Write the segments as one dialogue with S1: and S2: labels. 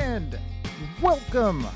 S1: and welcome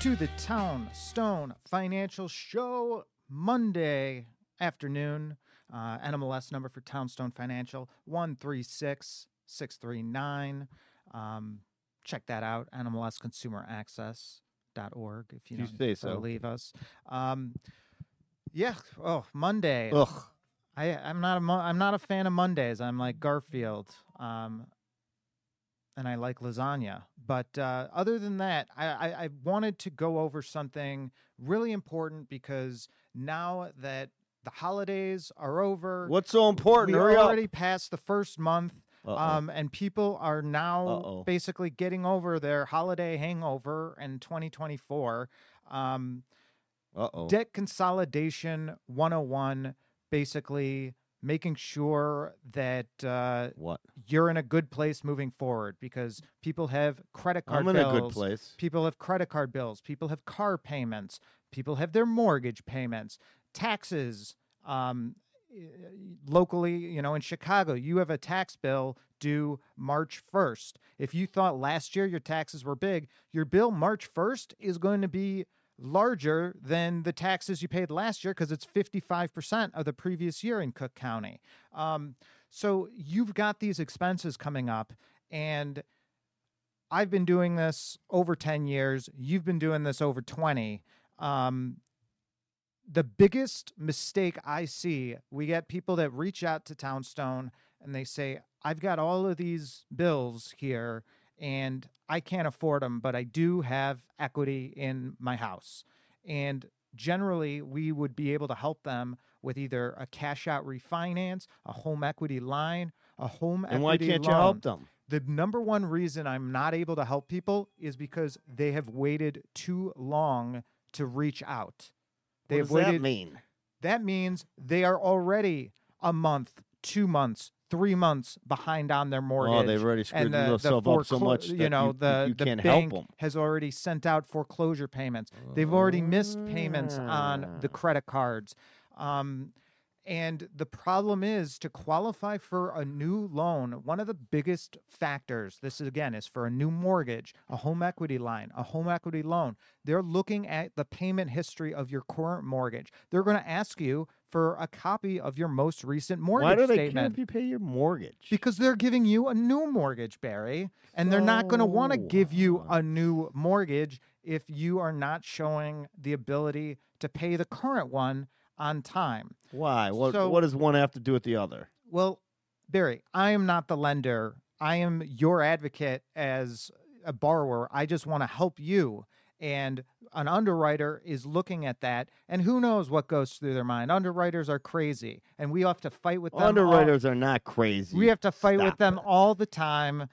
S1: to the Townstone Financial Show Monday afternoon. Uh, NMLS number for Townstone Financial 136639. Um, check that out, NMLSconsumeraccess.org if you,
S2: You
S1: don't
S2: say so.
S1: believe us. Um, yeah, oh, Monday.
S2: Ugh.
S1: I I'm not a I'm not a fan of Mondays. I'm like Garfield. Um, and I like lasagna. But uh, other than that, I, I, I wanted to go over something really important because now that the holidays are over,
S2: What's so important?
S1: we
S2: Hurry up.
S1: already passed the first month,
S2: Uh-oh.
S1: um, and people are now
S2: Uh-oh.
S1: basically getting over their holiday hangover in 2024. Um,
S2: Uh-oh.
S1: Debt consolidation 101, basically making sure that uh,
S2: what?
S1: you're in a good place moving forward because people have credit card
S2: I'm in
S1: bills.
S2: a good place.
S1: People have credit card bills. People have car payments. People have their mortgage payments, taxes. Um, locally, you know, in Chicago, you have a tax bill due March 1st. If you thought last year your taxes were big, your bill March 1st is going to be larger than the taxes you paid last year because it's 55% of the previous year in Cook County. Um, so you've got these expenses coming up, and I've been doing this over 10 years. You've been doing this over 20. Um, the biggest mistake I see, we get people that reach out to Townstone and they say, I've got all of these bills here and I can't afford them, but I do have equity in my house. And generally, we would be able to help them with either a cash out refinance, a home equity line, a home
S2: And why
S1: equity
S2: can't you help them?
S1: The number one reason I'm not able to help people is because they have waited too long to reach out. They
S2: What does
S1: waited.
S2: that mean?
S1: That means they are already a month, two months, three months behind on their mortgage.
S2: Oh, they've already screwed
S1: and the, the
S2: themselves up so much
S1: you know
S2: you-
S1: the
S2: you
S1: the
S2: can't help
S1: bank has already sent out foreclosure payments. They've already missed payments on the
S2: Ah.
S1: credit cards. Um, and the problem is to qualify for a new loan, one of the biggest factors, this is again, is for a new mortgage, a home equity line, a home equity loan. They're looking at the payment history of your current mortgage. They're going to ask you for a copy of your most recent mortgage
S2: Why do they care
S1: statement
S2: if you pay your mortgage?
S1: because they're giving you a new mortgage, Barry, and they're not going to want to give you a new mortgage if you are not showing the ability to pay the current one on time.
S2: Why? What,
S1: So-
S2: what does one have to do with the other?
S1: Well, Barry, I am not the lender. I am your advocate as a borrower. I just want to help you. And an underwriter is looking at that, and who knows what goes through their mind. Underwriters are crazy, and we have to fight with them. all-
S2: Underwriters are not crazy.
S1: we have to fight with them
S2: it.
S1: all the time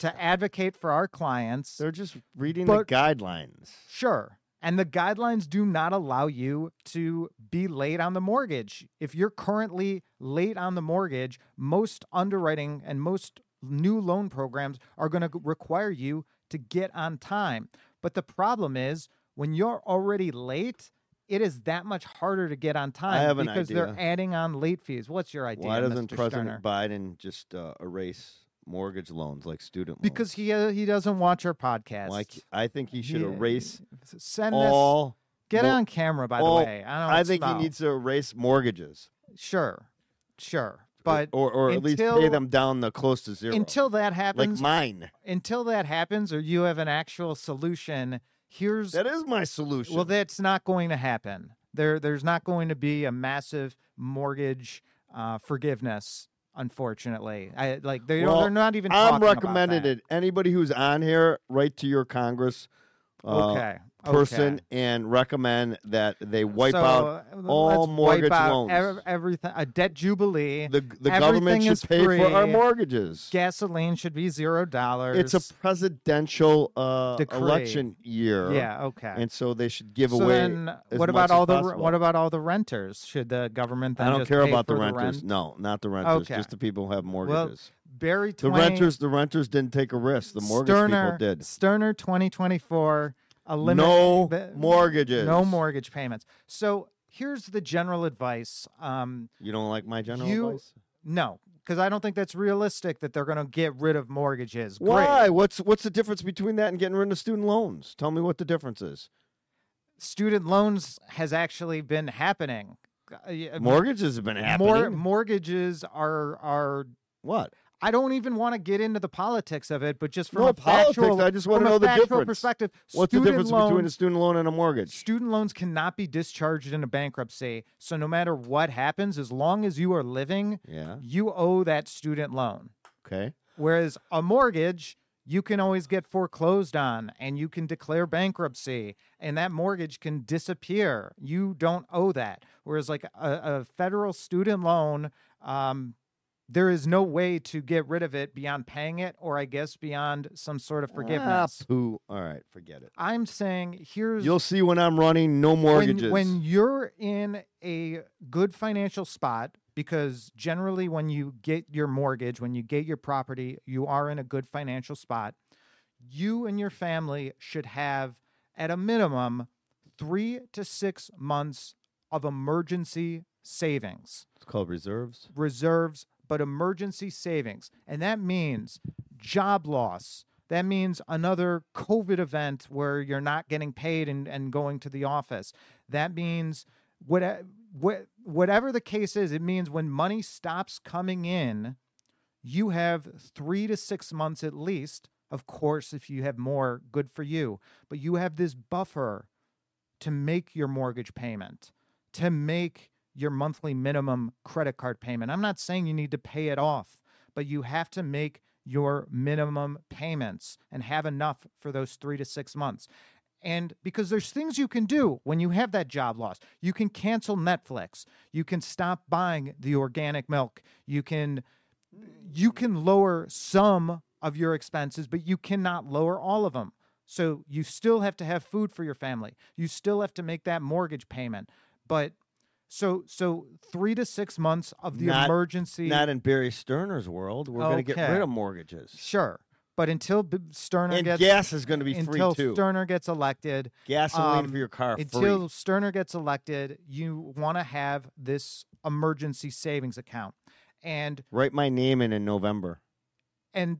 S1: to advocate for our clients.
S2: They're just reading
S1: But-
S2: the guidelines.
S1: Sure. And the guidelines do not allow you to be late on the mortgage. If you're currently late on the mortgage, most underwriting and most new loan programs are going to require you to get on time. But the problem is when you're already late, it is that much harder to get on time because they're adding on late fees. What's your idea?
S2: Why doesn't
S1: Mr.
S2: President? Biden just uh, erase mortgage loans like student loans?
S1: Because he uh, he doesn't watch our podcast.
S2: like I think he should erase
S1: send this.
S2: all.
S1: Get
S2: mo-
S1: on camera, by
S2: all-
S1: the way. I don't.
S2: I think he needs to erase mortgages,
S1: Sure, sure, but
S2: or or at least pay
S1: until-
S2: them down to close to zero.
S1: until that
S2: like
S1: happens,
S2: mine.
S1: until that happens, or you have an actual solution. Here's
S2: That is my solution.
S1: well, that's not going to happen. There, there's not going to be a massive mortgage uh, forgiveness. Unfortunately, I like they
S2: Well,
S1: they're not even.
S2: I'm
S1: talking about
S2: recommending
S1: that.
S2: it. Anybody who's on here, write to your Congress uh,
S1: Okay,
S2: person
S1: okay.
S2: and recommend that they wipe
S1: So,
S2: out all mortgage
S1: out
S2: loans.
S1: ev- everything. A debt jubilee.
S2: the the government should pay for our mortgages.
S1: Gasoline should be zero dollars.
S2: It's a presidential uh, election year.
S1: yeah. Okay.
S2: and so they should give
S1: so
S2: away.
S1: what about all the
S2: possible.
S1: what about all the renters? Should the government? Then
S2: I don't care about the renters.
S1: rent?
S2: No, not the renters.
S1: Okay.
S2: Just the people who have mortgages. Well.
S1: Barry
S2: the renters, the renters didn't take a risk. The mortgage
S1: Sterner,
S2: people did.
S1: Sterner 2024 eliminate
S2: No
S1: the-
S2: mortgages.
S1: No mortgage payments. So here's the general advice. Um,
S2: You don't like my general
S1: You-
S2: advice?
S1: no, because I don't think that's realistic that they're going to get rid of mortgages. Great.
S2: Why? What's what's the difference between that and getting rid of student loans? Tell me what the difference is.
S1: Student loans has actually been happening. Uh,
S2: Mortgages have been happening.
S1: Mor- mortgages are are.
S2: what?
S1: I don't even want to get into the politics of it, but just from
S2: No
S1: a factual,
S2: politics, I just wanna know the difference.
S1: perspective,
S2: What's the difference between a student loan and a mortgage?
S1: Student loans cannot be discharged in a bankruptcy. So no matter what happens, as long as you are living,
S2: Yeah.
S1: you owe that student loan.
S2: Okay.
S1: Whereas a mortgage, you can always get foreclosed on and you can declare bankruptcy and that mortgage can disappear. You don't owe that. Whereas, like a, a federal student loan, um, there is no way to get rid of it beyond paying it or I guess beyond some sort of forgiveness.
S2: Ah, poo. All right, forget it.
S1: I'm saying here's
S2: You'll see when I'm running. No mortgages.
S1: when, when you're in a good financial spot, because generally when you get your mortgage, when you get your property, you are in a good financial spot. You and your family should have, at a minimum, three to six months of emergency savings
S2: it's called reserves.
S1: reserves, but emergency savings. And that means job loss. That means another COVID event where you're not getting paid and, and going to the office. That means what, what, whatever the case is, it means when money stops coming in, you have three to six months at least. Of course, if you have more, good for you. But you have this buffer to make your mortgage payment, to make your monthly minimum credit card payment. I'm not saying you need to pay it off, but you have to make your minimum payments and have enough for those three to six months. And because there's things you can do when you have that job loss, you can cancel Netflix, you can stop buying the organic milk, you can you can lower some of your expenses, but you cannot lower all of them. So you still have to have food for your family. You still have to make that mortgage payment. But so so 3 to 6 months of the
S2: Not-
S1: emergency
S2: Not in Barry Sterner's world. We're going to get rid of mortgages.
S1: Sure. But until B- Sterner
S2: And
S1: gets
S2: gas is going to be free
S1: until
S2: too.
S1: Sterner gets elected,
S2: Gasoline
S1: um,
S2: for your car
S1: until
S2: free.
S1: Sterner gets elected, you want to have this emergency savings account. And
S2: Write my name in in November.
S1: and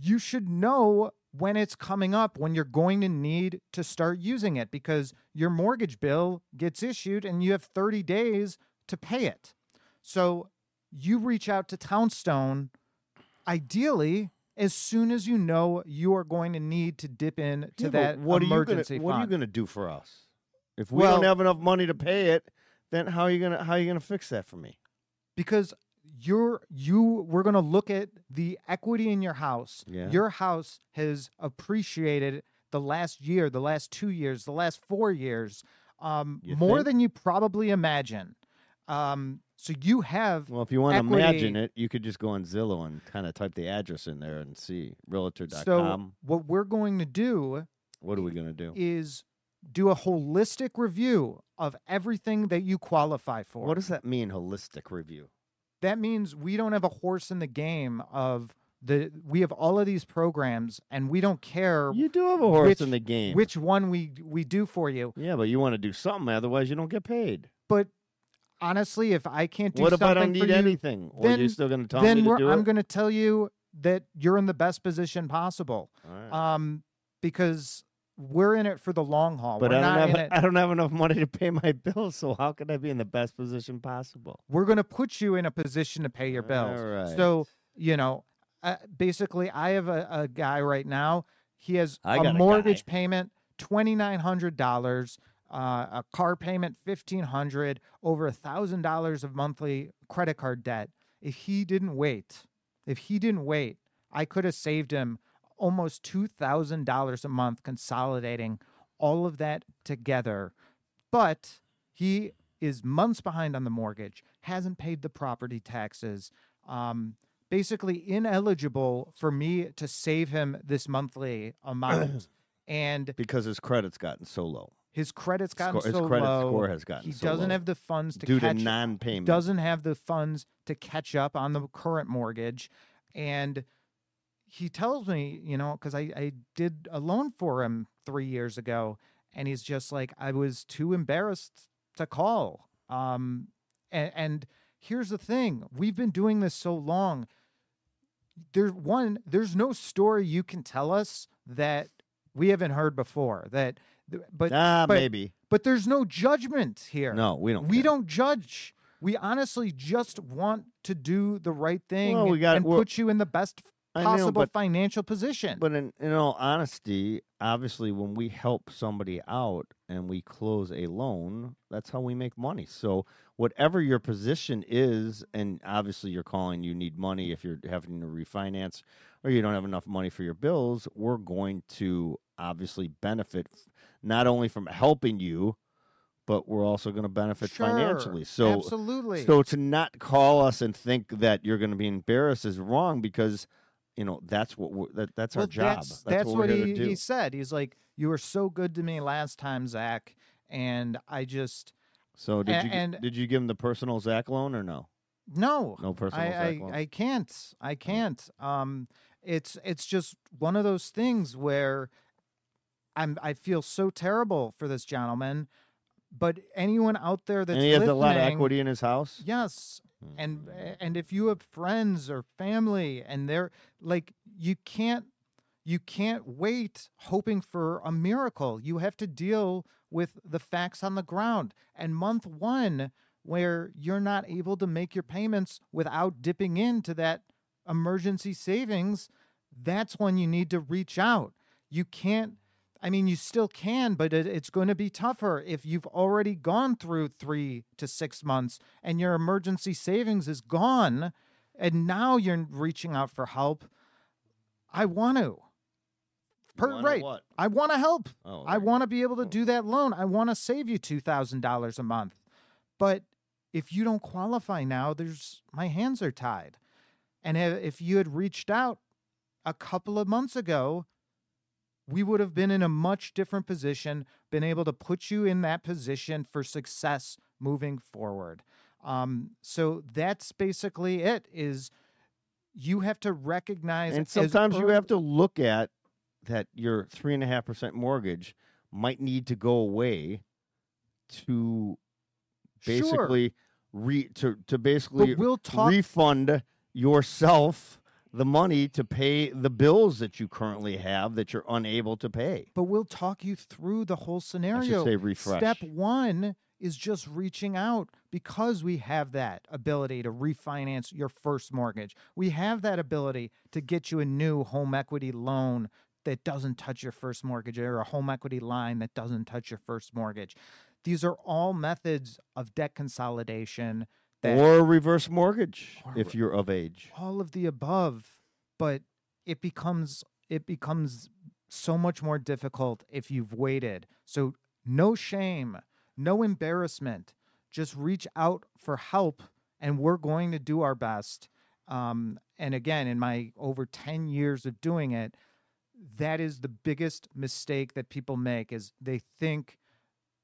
S1: you should know when it's coming up when you're going to need to start using it because your mortgage bill gets issued and you have 30 days to pay it. So you reach out to Townstone ideally as soon as you know you are going to need to dip in to
S2: Yeah,
S1: that
S2: what
S1: emergency
S2: are you gonna, What are you going to do for us? If we
S1: Well-
S2: don't have enough money to pay it, then how are you going to how are you going to fix that for me?
S1: because you're you we're going to look at the equity in your house
S2: Yeah.
S1: your house has appreciated the last year the last two years the last four years um, more
S2: think?
S1: than you probably imagine um, so you have
S2: Well, if you want to imagine it, you could just go on Zillow and kind of type the address in there and see realtor.com.
S1: so what we're going to do
S2: what are we going to do?
S1: is do a holistic review of everything that you qualify for
S2: What does that mean, holistic review?
S1: That means we don't have a horse in the game of the we have all of these programs and we don't care
S2: You do have a horse
S1: which-
S2: in the game.
S1: which one we we do for you.
S2: yeah, but you want to do something, otherwise you don't get paid.
S1: But honestly, if I can't do
S2: What if I don't need
S1: you,
S2: anything? Or
S1: then-
S2: you're still going to tell
S1: then
S2: me to do
S1: I'm going to tell you that you're in the best position possible.
S2: Right.
S1: Um, because we're in it for the long haul.
S2: but
S1: we're
S2: I don't
S1: not
S2: have. I don't have enough money to pay my bills, so how can I be in the best position possible?
S1: We're going to put you in a position to pay your bills.
S2: All right.
S1: So you know, uh, basically, I have a, a guy right now. He has a
S2: a
S1: mortgage
S2: guy.
S1: payment twenty nine hundred dollars, uh, a car payment fifteen hundred, over a thousand dollars of monthly credit card debt. If he didn't wait, if he didn't wait, I could have saved him almost two thousand dollars a month consolidating all of that together. But he is months behind on the mortgage, hasn't paid the property taxes, um, basically ineligible for me to save him this monthly amount. and
S2: Because his credit's gotten so low.
S1: his credit's gotten
S2: Score-
S1: so
S2: his credit
S1: low.
S2: score has gotten
S1: he
S2: so
S1: doesn't
S2: low
S1: have the funds to
S2: due
S1: catch
S2: to non-payment.
S1: doesn't have the funds to catch up on the current mortgage and he tells me you know because I, I did a loan for him three years ago and he's just like i was too embarrassed to call um and, and here's the thing we've been doing this so long there's one there's no story you can tell us that we haven't heard before that but
S2: ah,
S1: but-
S2: maybe.
S1: but there's no judgment here
S2: No, we don't.
S1: we
S2: care.
S1: don't judge we honestly just want to do the right thing
S2: Well, we got-
S1: and put you in the best
S2: I know,
S1: possible
S2: but-
S1: financial position
S2: But in, in all honesty, obviously, when we help somebody out and we close a loan, that's how we make money. So, whatever your position is, and obviously you're calling you need money if you're having to refinance or you don't have enough money for your bills, we're going to obviously benefit not only from helping you, but we're also going to benefit
S1: Sure,
S2: financially. So,
S1: absolutely
S2: so to not call us and think that you're going to be embarrassed is wrong because you know that's what we're, that, that's our job.
S1: That's,
S2: That's, what,
S1: what
S2: we're
S1: he,
S2: here to do.
S1: he said. He's like, "You were so good to me last time, Zach, and I just
S2: So did
S1: a-
S2: you
S1: and-
S2: did you give him the personal Zach loan or no?
S1: no,
S2: No personal
S1: I,
S2: Zach
S1: I,
S2: loan.
S1: I can't. I can't. Um, it's it's just one of those things where I'm I feel so terrible for this gentleman, but anyone out there that's
S2: and he has a lot of equity in his house.
S1: Yes, and
S2: Mm.
S1: and if you have friends or family and they're like you can't you can't wait hoping for a miracle. You have to deal with the facts on the ground. And month 1 where you're not able to make your payments without dipping into that emergency savings that's when you need to reach out. You can't I mean, you still can, but it, it's going to be tougher if you've already gone through three to six months and your emergency savings is gone, and now you're reaching out for help. I want to. Per- right.
S2: what?
S1: I want to help.
S2: Oh,
S1: I want to be able to oh. do that loan. I want to save you $2,000 a month. But if you don't qualify now, there's my hands are tied. And if you had reached out a couple of months ago, we would have been in a much different position, been able to put you in that position for success moving forward. Um, so that's basically it. Is you have to recognize,
S2: and sometimes you have to look at that your three and a half percent mortgage might need to go away to
S1: Sure,
S2: basically re to to basically
S1: but we'll talk.
S2: refund yourself the money to pay the bills that you currently have that you're unable to pay.
S1: but we'll talk you through the whole scenario.
S2: say refresh.
S1: Step one is just reaching out because we have that ability to refinance your first mortgage. We have that ability to get you a new home equity loan that doesn't touch your first mortgage or a home equity line that doesn't touch your first mortgage. These are all methods of debt consolidation that
S2: or reverse mortgage
S1: Or
S2: if you're of age.
S1: all of the above but it becomes it becomes so much more difficult if you've waited. So no shame no embarrassment. Just reach out for help and we're going to do our best. Um, and again in my over 10 years of doing it that is the biggest mistake that people make is they think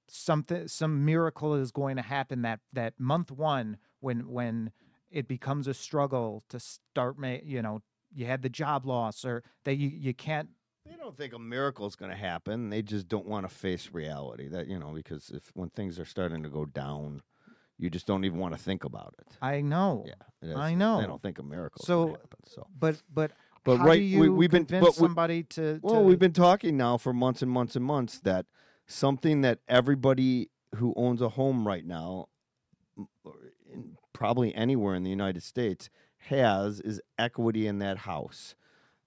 S1: something some miracle is going to happen that that month one when when it becomes a struggle to start ma- you know you had the job loss or that you you can't
S2: They don't think a miracle is going to happen. They just don't want to face reality. That you know, because if when things are starting to go down, you just don't even want to think about it.
S1: i know
S2: Yeah, is-
S1: I know.
S2: They don't think a miracle.
S1: So-
S2: happen. So,
S1: but but
S2: but
S1: how
S2: right,
S1: do you
S2: we, we've been. But we,
S1: somebody to,
S2: well, we've been talking now for months and months and months that something that everybody who owns a home right now, probably anywhere in the United States, has is equity in that house.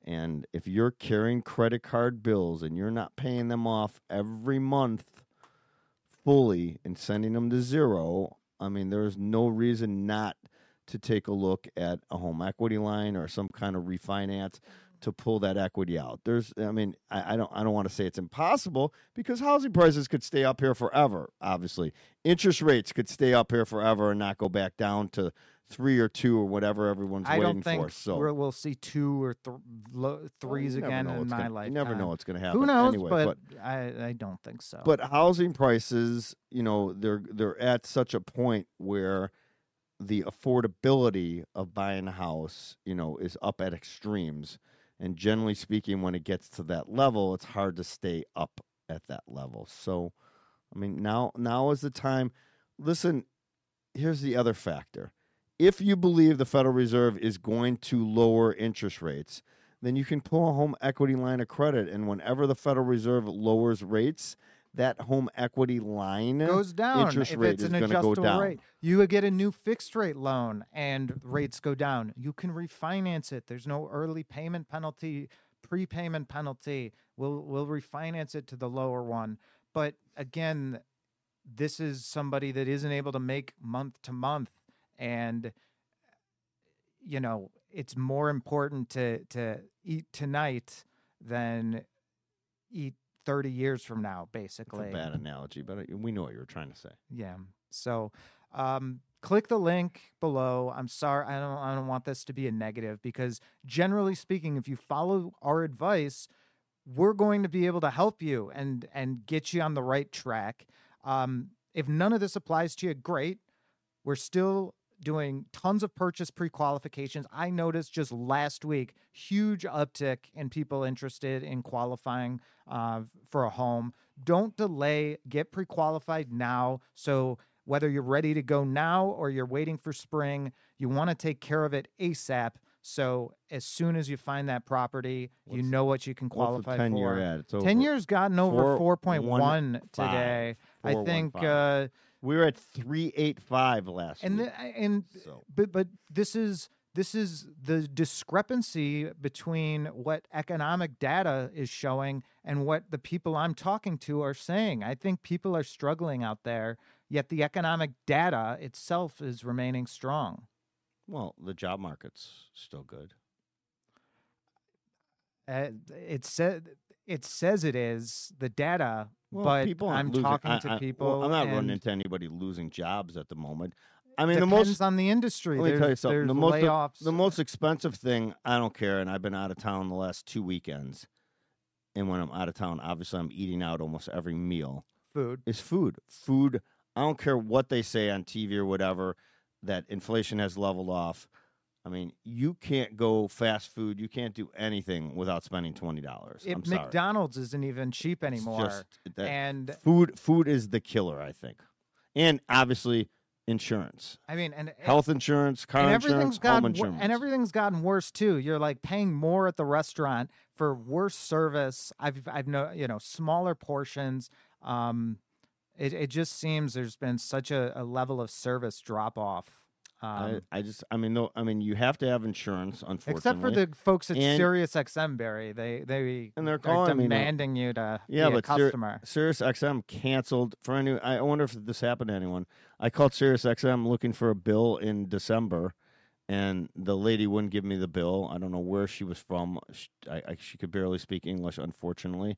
S2: And if you're carrying credit card bills and you're not paying them off every month fully and sending them to zero, I mean, there's no reason not to take a look at a home equity line or some kind of refinance to pull that equity out. There's, I mean, I, I don't, I don't want to say it's impossible because housing prices could stay up here forever. Obviously, interest rates could stay up here forever and not go back down to three or two or whatever everyone's
S1: i
S2: waiting for. So
S1: we're, we'll see two or th- lo- threes
S2: never
S1: again in my
S2: gonna-
S1: lifetime
S2: You never know what's going to happen.
S1: who knows
S2: Anyway,
S1: but, I, I don't think so
S2: but housing prices, you know, they're they're at such a point where the affordability of buying a house, you know, is up at extremes. And generally speaking, when it gets to that level, it's hard to stay up at that level. So, I mean, now now is the time. Listen, here's the other factor. if you believe the Federal Reserve is going to lower interest rates, then you can pull a home equity line of credit. And whenever the Federal Reserve lowers rates, that home equity line
S1: goes down.
S2: interest
S1: if
S2: rate
S1: it's
S2: is gonna go down.
S1: rate, you would get a new fixed rate loan and rates go down. You can refinance it. There's no early payment penalty, prepayment penalty. We'll we'll refinance it to the lower one. But again, this is somebody that isn't able to make month to month, and you know it's more important to to eat tonight than eat 30 years from now
S2: It's a
S1: basically
S2: bad analogy, but we know what you were trying to say.
S1: yeah. So um, click the link below. I'm sorry, I don't I don't want this to be a negative because generally speaking, if you follow our advice, we're going to be able to help you and and get you on the right track. Um, if none of this applies to you, great. We're still doing tons of purchase pre-qualifications. I noticed just last week huge uptick in people interested in qualifying uh, for a home. Don't delay. Get pre-qualified now. So whether you're ready to go now or you're waiting for spring, you want to take care of it ASAP. So as soon as you find that property, you know what you can
S2: What's
S1: qualify
S2: the 10
S1: for.
S2: year at? It's over.
S1: 10 years gotten over 4.1 today. I
S2: Four one
S1: think
S2: five. We were at 385 last
S1: and
S2: week.
S1: the, and
S2: so.
S1: but but this is this is the discrepancy between what economic data is showing and what the people I'm talking to are saying. I think people are struggling out there, yet the economic data itself is remaining strong.
S2: Well, the job market's still good.
S1: Uh, it said it says it is the data,
S2: Well,
S1: but
S2: people
S1: I'm
S2: losing-
S1: talking
S2: I-
S1: to
S2: I- well,
S1: people.
S2: I'm not running into anybody losing jobs at the moment. I mean, the
S1: depends
S2: most
S1: on the industry.
S2: Let me
S1: there's,
S2: tell you something. The most
S1: layoffs.
S2: the most expensive thing, I don't care, and I've been out of town the last two weekends. And when I'm out of town, obviously I'm eating out almost every meal.
S1: food.
S2: Is food. Food. I don't care what they say on TV or whatever that inflation has leveled off. I mean, you can't go fast food. You can't do anything without spending twenty dollars. I'm
S1: If
S2: sorry.
S1: McDonald's isn't even cheap anymore,
S2: just
S1: and
S2: food. Food is the killer, I think, and obviously insurance,
S1: I mean, and
S2: health insurance, car
S1: and
S2: insurance,
S1: everything's
S2: home
S1: gotten
S2: insurance,
S1: and everything's gotten worse too. You're like paying more at the restaurant for worse service. I've I've no you know smaller portions. Um, it it just seems there's been such a, a level of service drop off. Um,
S2: I, I just, I mean, no, I mean, you have to have insurance, unfortunately.
S1: except for the folks at
S2: And-
S1: Sirius XM, Barry, they they
S2: And they're
S1: are
S2: calling me
S1: demanding you to
S2: Yeah,
S1: be a
S2: but Sir-
S1: customer.
S2: Sirius XM canceled for any. I wonder if this happened to anyone. I called Sirius XM looking for a bill in December, and the lady wouldn't give me the bill. I don't know where she was from. She, I, I, she could barely speak English, unfortunately,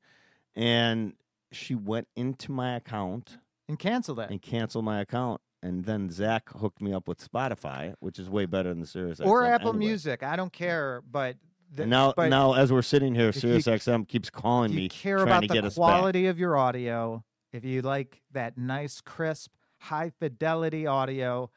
S2: and she went into my account
S1: and canceled it.
S2: and canceled my account. And then Zach hooked me up with Spotify, which is way better than the Sirius
S1: or
S2: XM
S1: Apple
S2: anyway.
S1: Music. I don't care, but the,
S2: And now,
S1: but
S2: now as we're sitting here,
S1: if you-
S2: XM keeps calling me,
S1: care
S2: trying
S1: about
S2: to
S1: the quality of your audio, if you like that nice, crisp, high fidelity audio,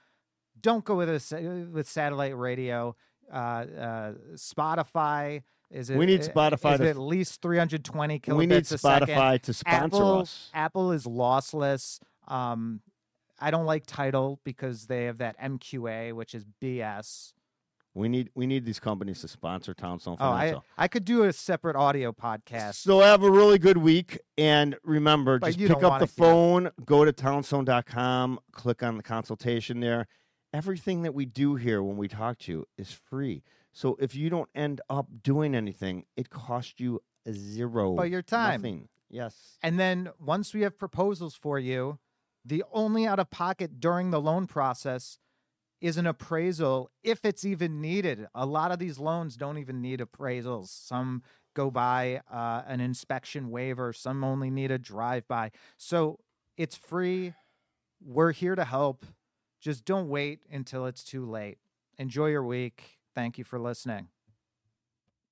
S1: don't go with a with satellite radio. Uh, uh, Spotify is it?
S2: We need Spotify
S1: is
S2: to-
S1: at least 320 kilobits
S2: we need
S1: a second.
S2: Spotify to sponsor
S1: Apple,
S2: us.
S1: Apple is lossless. Um, I don't like Tidal because they have that MQA, which is BS.
S2: We need we need these companies to sponsor Townstone
S1: Oh, I,
S2: Financial.
S1: I could do a separate audio podcast.
S2: so have a really good week, and remember,
S1: But
S2: just
S1: you
S2: pick
S1: don't
S2: up the
S1: wanna hear it.
S2: phone, go to townstone.com, click on the consultation there. Everything that we do here when we talk to you is free. So if you don't end up doing anything, it costs you zero.
S1: But your time.
S2: Nothing. Yes.
S1: And then once we have proposals for you, the only out of pocket during the loan process is an appraisal if it's even needed. A lot of these loans don't even need appraisals. Some go by uh, an inspection waiver, some only need a drive by. So it's free. We're here to help. Just don't wait until it's too late. Enjoy your week. Thank you for listening.